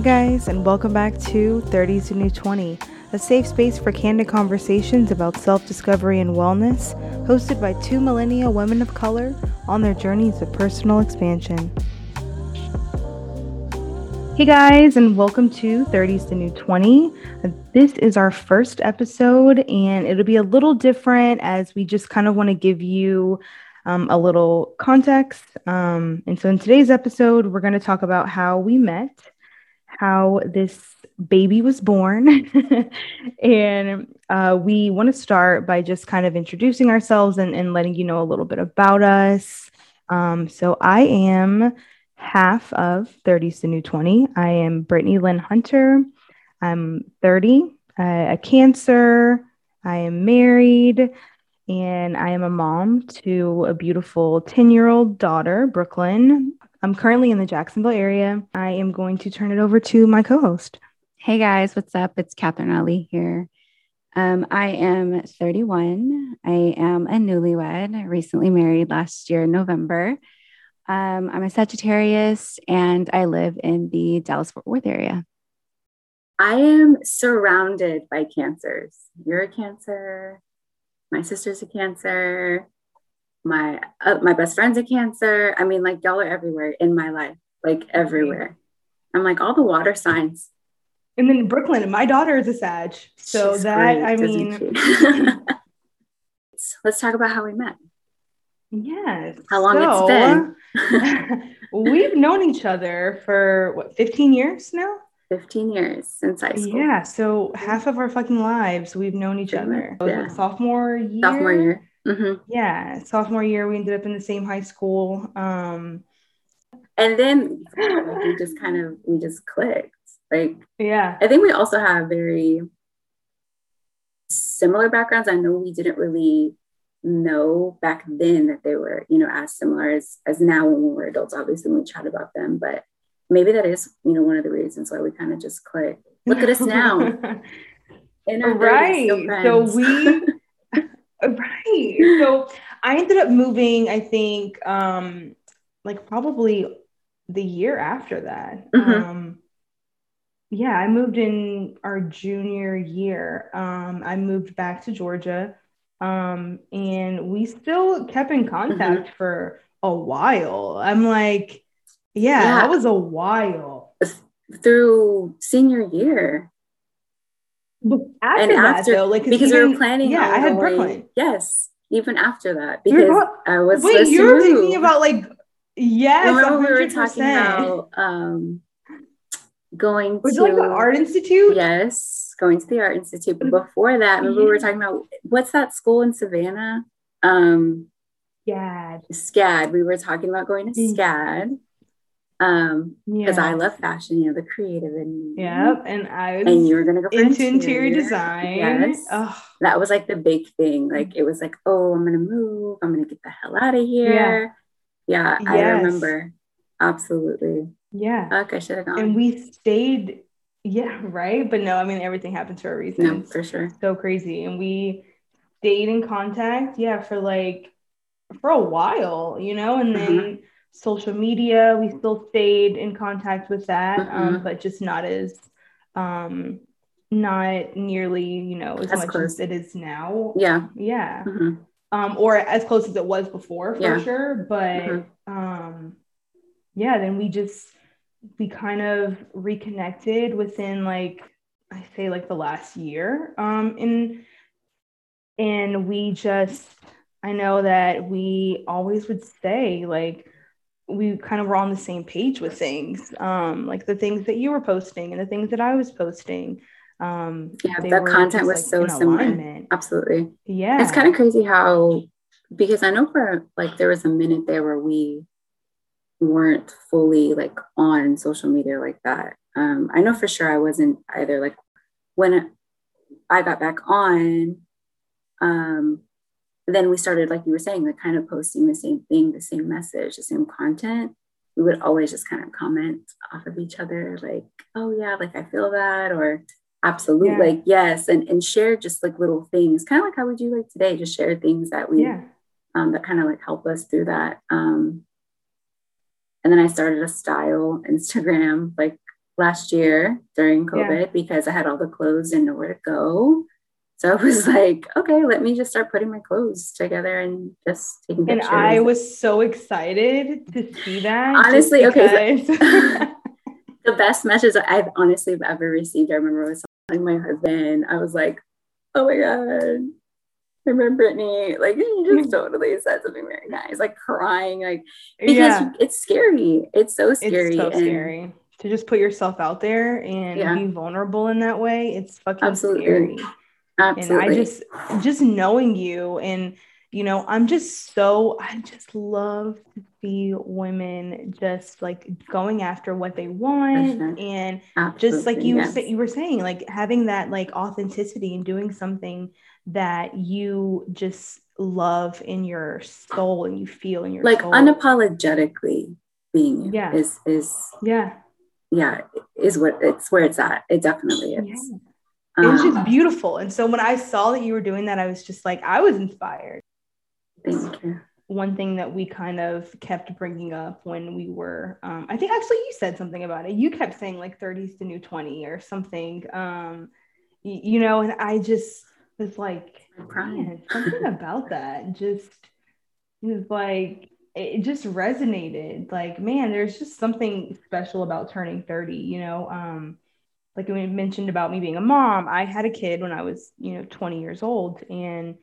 Hey guys, and welcome back to 30s the New 20, a safe space for candid conversations about self discovery and wellness, hosted by two millennial women of color on their journeys of personal expansion. Hey guys, and welcome to 30s the New 20. This is our first episode, and it'll be a little different as we just kind of want to give you um, a little context. Um, and so, in today's episode, we're going to talk about how we met how this baby was born. and uh, we want to start by just kind of introducing ourselves and, and letting you know a little bit about us. Um, so I am half of 30s the New 20. I am Brittany Lynn Hunter. I'm 30, uh, a cancer. I am married and I am a mom to a beautiful 10 year old daughter, Brooklyn. I'm currently in the Jacksonville area. I am going to turn it over to my co host. Hey guys, what's up? It's Catherine Ali here. Um, I am 31. I am a newlywed, recently married last year in November. Um, I'm a Sagittarius and I live in the Dallas Fort Worth area. I am surrounded by cancers. You're a cancer. My sister's a cancer my uh, my best friend's a cancer. I mean, like y'all are everywhere in my life, like everywhere. I'm like all the water signs. And then Brooklyn, my daughter is a Sag, so She's that great, I mean. Let's talk about how we met. Yes. How long so, it's been. we've known each other for what 15 years now 15 years since high school yeah so half of our fucking lives we've known each other yeah. sophomore year sophomore year Mm-hmm. Yeah, sophomore year we ended up in the same high school. Um, and then we just kind of we just clicked. Like, yeah, I think we also have very similar backgrounds. I know we didn't really know back then that they were, you know, as similar as as now when we were adults. Obviously, when we chat about them, but maybe that is, you know, one of the reasons why we kind of just click. Look at us now. right. So we Right. So I ended up moving, I think, um, like probably the year after that. Mm-hmm. Um, yeah, I moved in our junior year. Um, I moved back to Georgia. Um, and we still kept in contact mm-hmm. for a while. I'm like, yeah, yeah, that was a while. Through senior year. After and that, after, though, like because even, we were planning. Yeah, I had going, Brooklyn. Yes, even after that, because I was. Wait, you're thinking about like yes. Remember 100%. we were talking about um going was to like the art institute. Yes, going to the art institute. But before that, remember yeah. we were talking about what's that school in Savannah? Um, SCAD. SCAD. We were talking about going to. SCAD um because yeah. i love fashion you know the creative and yeah and i was and you were gonna go into interior, interior design. Yes oh. that was like the big thing. Like it was like oh i'm gonna move. I'm gonna get the hell out of here. Yeah, yeah yes. i remember. Absolutely. Yeah. Okay should have gone. And we stayed yeah right? But no i mean everything happens for a reason no for sure. So crazy. And we stayed in contact yeah for like for a while you know? And then mm-hmm social media. We still stayed in contact with that, um, mm-hmm. um, but just not as um, not nearly, you know, as, as much close. as it is now. Yeah. Yeah. Mm-hmm. Um, or as close as it was before for yeah. sure. But mm-hmm. um yeah, then we just we kind of reconnected within like I say like the last year. Um and and we just I know that we always would say like we kind of were on the same page with things, um, like the things that you were posting and the things that I was posting. Um, yeah, the content was like so similar. Alignment. Absolutely. Yeah. It's kind of crazy how, because I know for like there was a minute there where we weren't fully like on social media like that. Um, I know for sure I wasn't either. Like when I got back on, um, then we started, like you were saying, like kind of posting the same thing, the same message, the same content. We would always just kind of comment off of each other, like, oh yeah, like I feel that, or absolutely, yeah. like yes, and and share just like little things, kind of like how we do like today, just share things that we yeah. um, that kind of like help us through that. Um, and then I started a style Instagram like last year during COVID yeah. because I had all the clothes and nowhere to go. So I was like, okay, let me just start putting my clothes together and just taking pictures. And I was so excited to see that. Honestly, okay. So the best message I've honestly ever received, I remember was telling my husband, I was like, oh my God, I remember Brittany, like you just totally said something very nice, like crying, like because yeah. it's scary. It's so scary. It's so and, scary to just put yourself out there and yeah. be vulnerable in that way. It's fucking Absolutely. scary. Absolutely. And I just just knowing you and you know, I'm just so I just love to see women just like going after what they want sure. and Absolutely, just like you yes. you were saying, like having that like authenticity and doing something that you just love in your soul and you feel in your like soul. unapologetically being yeah is is yeah yeah is what it's where it's at it definitely is yeah. It was just beautiful. And so when i saw that you were doing that i was just like i was inspired. Thank you. One thing that we kind of kept bringing up when we were um, i think actually you said something about it. You kept saying like 30s to new 20 or something. Um, you, you know and i just was like man, something about that just was like it just resonated. Like man there's just something special about turning 30 you know? Um like we mentioned about me being a mom i had a kid when i was you know 20 years old and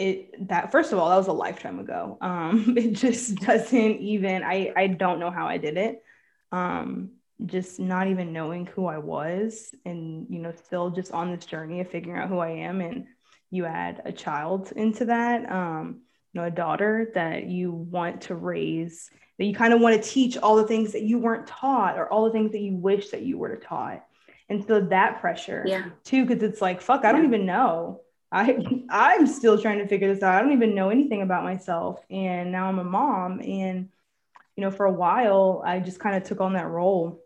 it that first of all that was a lifetime ago. Um it just doesn't even i i don't know how i did it. Um just not even knowing who i was and you know still just on this journey of figuring out who i am and you add a child into that um you know a daughter that you want to raise that you kind of want to teach all the things that you weren't taught or all the things that you wish that you were taught and so that pressure yeah too because it's like fuck i don't even know i i'm still trying to figure this out i don't even know anything about myself and now i'm a mom and you know for a while i just kind of took on that role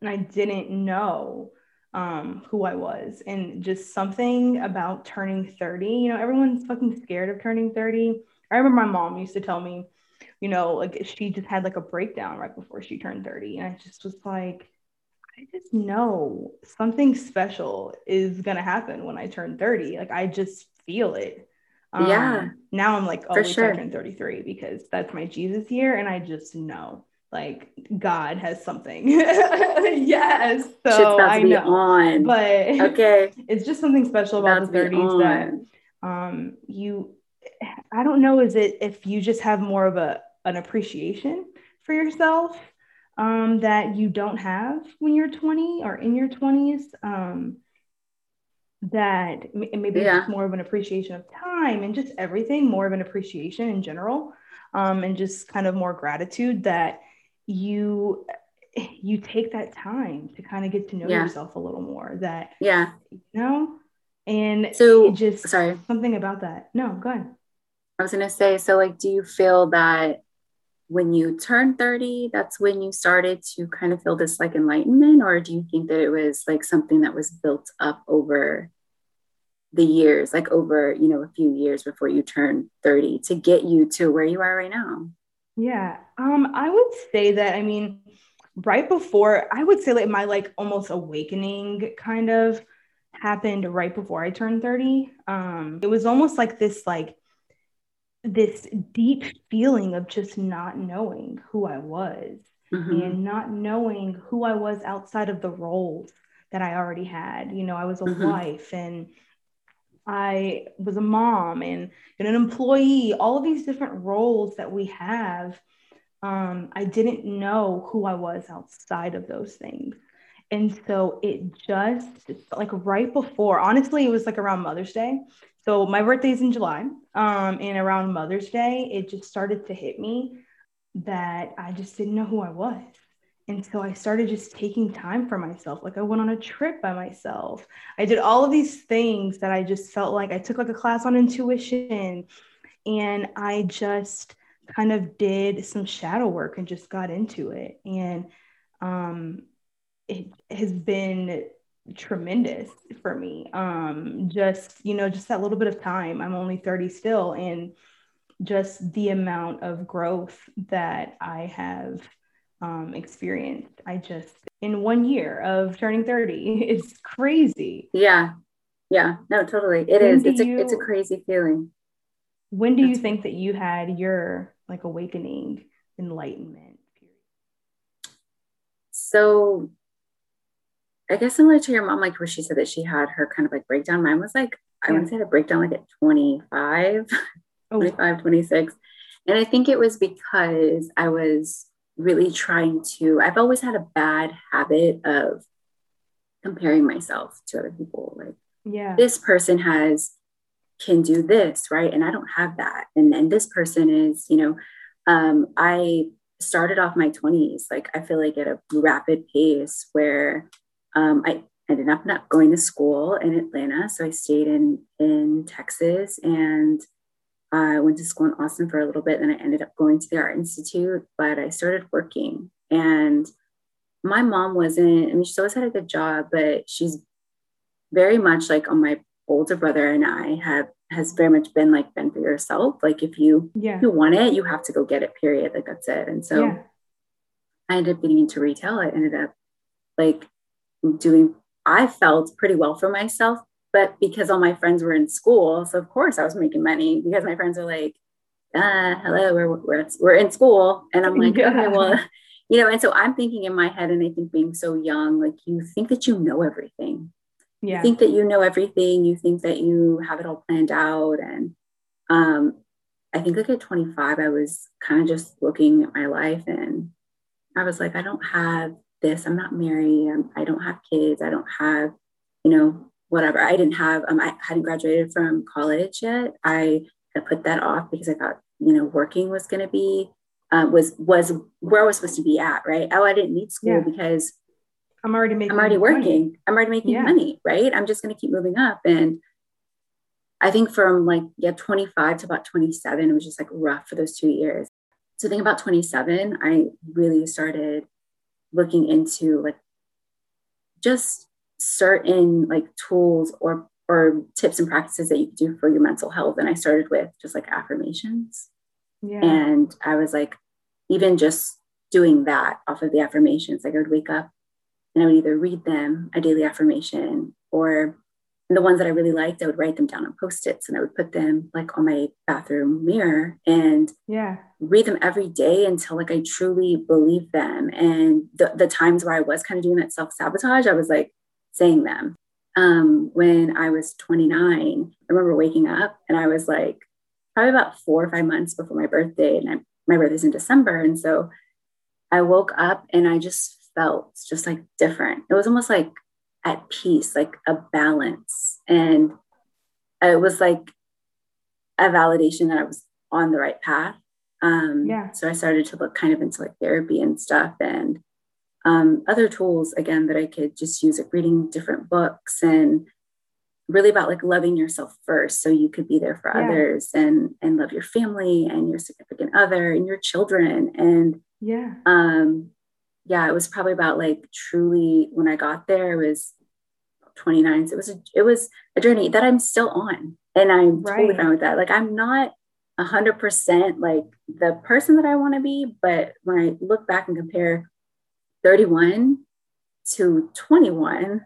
and i didn't know um, who I was and just something about turning 30. You know, everyone's fucking scared of turning 30. I remember my mom used to tell me, you know, like she just had like a breakdown right before she turned 30. And I just was like, I just know something special is going to happen when I turn 30. Like I just feel it. Um, yeah. Now I'm like, oh, For sure. Turn 33 because that's my Jesus year. And I just know like God has something. yes. So I know. On. But okay. It's just something special about the 30s that um you I don't know is it if you just have more of a an appreciation for yourself um that you don't have when you're 20 or in your 20s um that maybe yeah. it's more of an appreciation of time and just everything more of an appreciation in general um and just kind of more gratitude that you you take that time to kind of get to know yeah. yourself a little more that yeah you know and so just sorry something about that no go ahead i was going to say so like do you feel that when you turn 30 that's when you started to kind of feel this like enlightenment or do you think that it was like something that was built up over the years like over you know a few years before you turn 30 to get you to where you are right now yeah. Um, I would say that, I mean, right before, I would say like my like almost awakening kind of happened right before I turned 30. Um, it was almost like this like this deep feeling of just not knowing who I was mm-hmm. and not knowing who I was outside of the roles that I already had. You know, I was a mm-hmm. wife and I was a mom and, and an employee, all of these different roles that we have. Um, I didn't know who I was outside of those things. And so it just like right before, honestly, it was like around Mother's Day. So my birthday is in July. Um, and around Mother's Day, it just started to hit me that I just didn't know who I was. And so I started just taking time for myself. Like I went on a trip by myself. I did all of these things that I just felt like I took like a class on intuition and I just kind of did some shadow work and just got into it. And um, it has been tremendous for me. Um, just, you know, just that little bit of time. I'm only 30 still. And just the amount of growth that I have um, experienced. I just, in one year of turning 30, it's crazy. Yeah. Yeah. No, totally. It when is. It's you, a, it's a crazy feeling. When do That's you think that you had your like awakening enlightenment? So I guess similar to your mom, like where she said that she had her kind of like breakdown. Mine was like, I wouldn't say the breakdown like at 25, oh. 25, 26. And I think it was because I was really trying to, I've always had a bad habit of comparing myself to other people. Like, yeah, this person has, can do this, right? And I don't have that. And then this person is, you know, um, I started off my 20s, like I feel like at a rapid pace where um, I ended up not going to school in Atlanta. So I stayed in, in Texas and I went to school in Austin for a little bit. And I ended up going to the Art Institute, but I started working. And my mom wasn't, I mean, she's always had a good job, but she's very much like on my older brother and I have has very much been like been for yourself. Like if you yeah. you want it, you have to go get it, period. Like that's it. And so yeah. I ended up getting into retail. I ended up like doing I felt pretty well for myself, but because all my friends were in school, so of course I was making money because my friends are like, uh, hello, we're, we're, we're in school. And I'm like, yeah. okay, well, you know, and so I'm thinking in my head, and I think being so young, like you think that you know everything. Yeah. You think that you know everything. You think that you have it all planned out. And um, I think like at 25, I was kind of just looking at my life and I was like, I don't have this. I'm not married. I'm, I don't have kids. I don't have, you know, whatever. I didn't have, um, I hadn't graduated from college yet. I had put that off because I thought, you know, working was going to be, um, was, was where I was supposed to be at, right? Oh, I didn't need school yeah. because I'm already making, I'm already working. Money. I'm already making yeah. money, right? I'm just going to keep moving up. And I think from like, yeah, 25 to about 27, it was just like rough for those two years. So I think about 27, I really started looking into like just certain like tools or or tips and practices that you could do for your mental health and i started with just like affirmations yeah. and i was like even just doing that off of the affirmations like i would wake up and i would either read them a daily affirmation or and the ones that I really liked, I would write them down on post-its and I would put them like on my bathroom mirror and yeah, read them every day until like I truly believed them. And the, the times where I was kind of doing that self-sabotage, I was like saying them. Um, when I was 29, I remember waking up and I was like probably about four or five months before my birthday. And I, my birthday's in December. And so I woke up and I just felt just like different. It was almost like at peace, like a balance. And it was like a validation that I was on the right path. Um, yeah. So I started to look kind of into like therapy and stuff and um, other tools, again, that I could just use, like reading different books and really about like loving yourself first so you could be there for yeah. others and and love your family and your significant other and your children and yeah um yeah, it was probably about like truly when I got there, it was 29. So it was a, it was a journey that I'm still on. And I'm right. totally fine with that. Like I'm not a hundred percent like the person that I want to be, but when I look back and compare 31 to 21,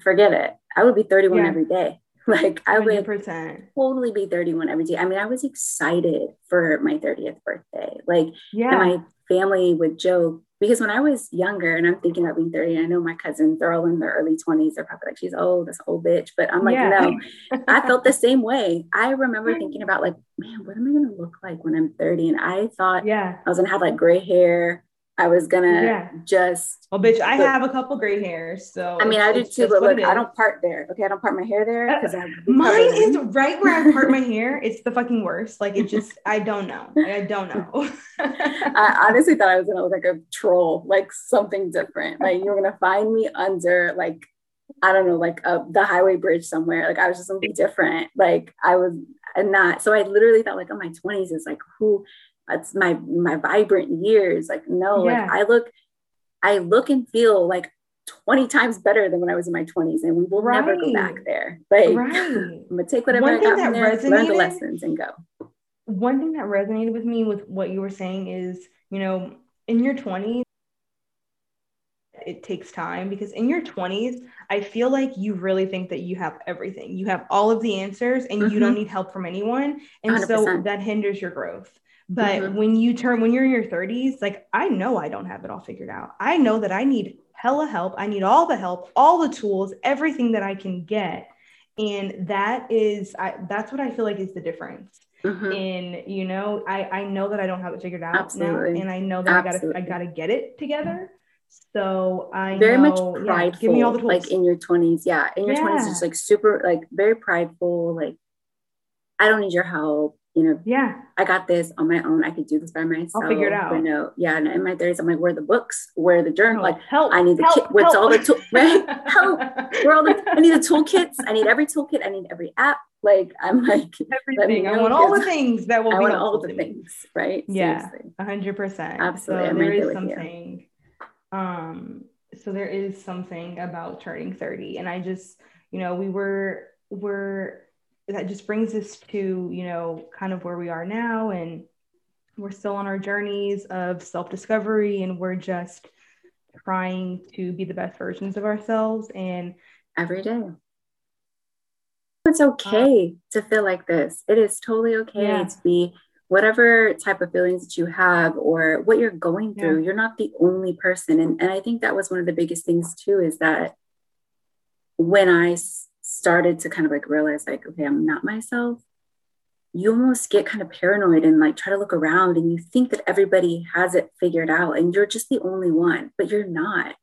forget it. I would be 31 yeah. every day. Like I 100%. would totally be 31 every day. I mean, I was excited for my 30th birthday. Like, yeah. my family would joke because when I was younger and I'm thinking about being 30, I know my cousins, they're all in their early 20s. They're probably like, she's old, this old bitch. But I'm like, yeah. no, I felt the same way. I remember thinking about like, man, what am I going to look like when I'm 30? And I thought yeah. I was going to have like gray hair. I was gonna yeah. just. Well, bitch, I have a couple gray hairs, so I mean, I do too. But look, I don't part there. Okay, I don't part my hair there because uh, mine is right where I part my hair. It's the fucking worst. Like it just, I don't know. I don't know. I honestly thought I was gonna look like a troll, like something different. Like you were gonna find me under like I don't know, like the highway bridge somewhere. Like I was just something different. Like I was not. So I literally thought like, oh, my twenties is like who that's my my vibrant years like no yeah. like i look i look and feel like 20 times better than when i was in my 20s and we will right. never go back there like right. i'm gonna take whatever one i got from there learn the lessons and go one thing that resonated with me with what you were saying is you know in your 20s, it takes time because in your 20s, I feel like you really think that you have everything. You have all of the answers and mm-hmm. you don't mm-hmm. need help from anyone. And 100%. so that hinders your growth. But mm-hmm. when you turn, when you're in your 30s, like I know I don't have it all figured out. I know that I need hella help. I need all the help, all the tools, everything that I can get. And that is, I, that's what I feel like is the difference. Mm-hmm. In you know, I I know that I don't have it figured out Absolutely. now, and I know that Absolutely. I gotta I gotta get it together. So I very know, much prideful. Yeah, give me all the tools. Like in your twenties, yeah, in your twenties, yeah. just like super, like very prideful. Like I don't need your help you know, yeah, I got this on my own. I could do this by myself. I'll figure it out. But no, yeah. And in my 30s, I'm like, where are the books? Where are the journal? Like, help. I need the help, kit. What's all the tool? Right? help. Where all the? I need the toolkits. I need every toolkit. I need every app. Like, I'm like everything. I want all the things that will I be want all the things. Right? Yeah, hundred percent. Absolutely. So there is something. Um. So there is something about turning 30, and I just, you know, we were we're that just brings us to you know kind of where we are now and we're still on our journeys of self-discovery and we're just trying to be the best versions of ourselves and every day it's okay uh, to feel like this it is totally okay yeah. to be whatever type of feelings that you have or what you're going through yeah. you're not the only person and, and i think that was one of the biggest things too is that when i started to kind of like realize like okay i'm not myself. You almost get kind of paranoid and like try to look around and you think that everybody has it figured out and you're just the only one but you're not.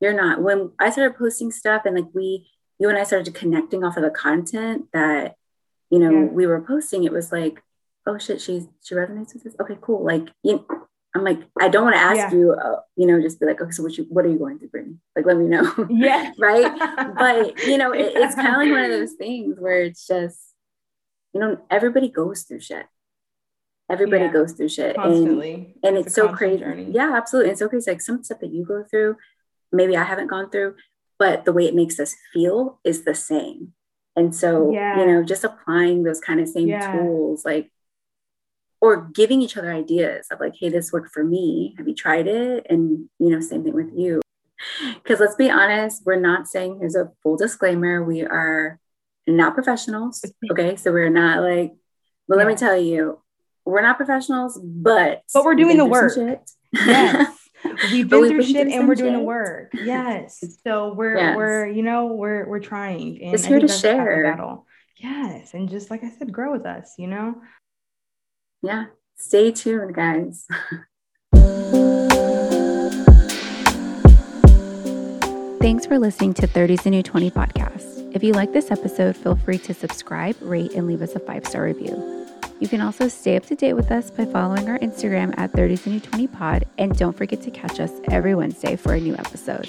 You're not. When i started posting stuff and like we you and i started connecting off of the content that you know yeah. we were posting it was like oh shit she's she resonates with this. Okay cool. Like you I'm like, I don't want to ask yeah. you, uh, you know, just be like, okay, so what you, what are you going to bring? Like, let me know. Yeah. right. But, you know, it, it's kind of like one of those things where it's just, you know, everybody goes through shit. Everybody yeah. goes through shit. Constantly. And, and it's, it's so crazy. Journey. Yeah, absolutely. And it's okay. It's like some stuff that you go through, maybe I haven't gone through, but the way it makes us feel is the same. And so, yeah. you know, just applying those kind of same tools, like or giving each other ideas of like, hey, this worked for me. Have you tried it? And, you know, same thing with you. Because let's be honest, we're not saying here's a full disclaimer. We are not professionals. Okay. So we're not like, but yeah. let me tell you, we're not professionals, but but we're doing the work. Yes. We've been through shit and we're doing the work. Yes. So we're yes. we're you know we're we're trying and just here to share. Battle. Yes, and just like I said, grow with us. You know, yeah, stay tuned, guys. Thanks for listening to 30's and New 20 podcast. If you like this episode, feel free to subscribe, rate, and leave us a five star review. You can also stay up to date with us by following our Instagram at 30's and New 20 pod, and don't forget to catch us every Wednesday for a new episode.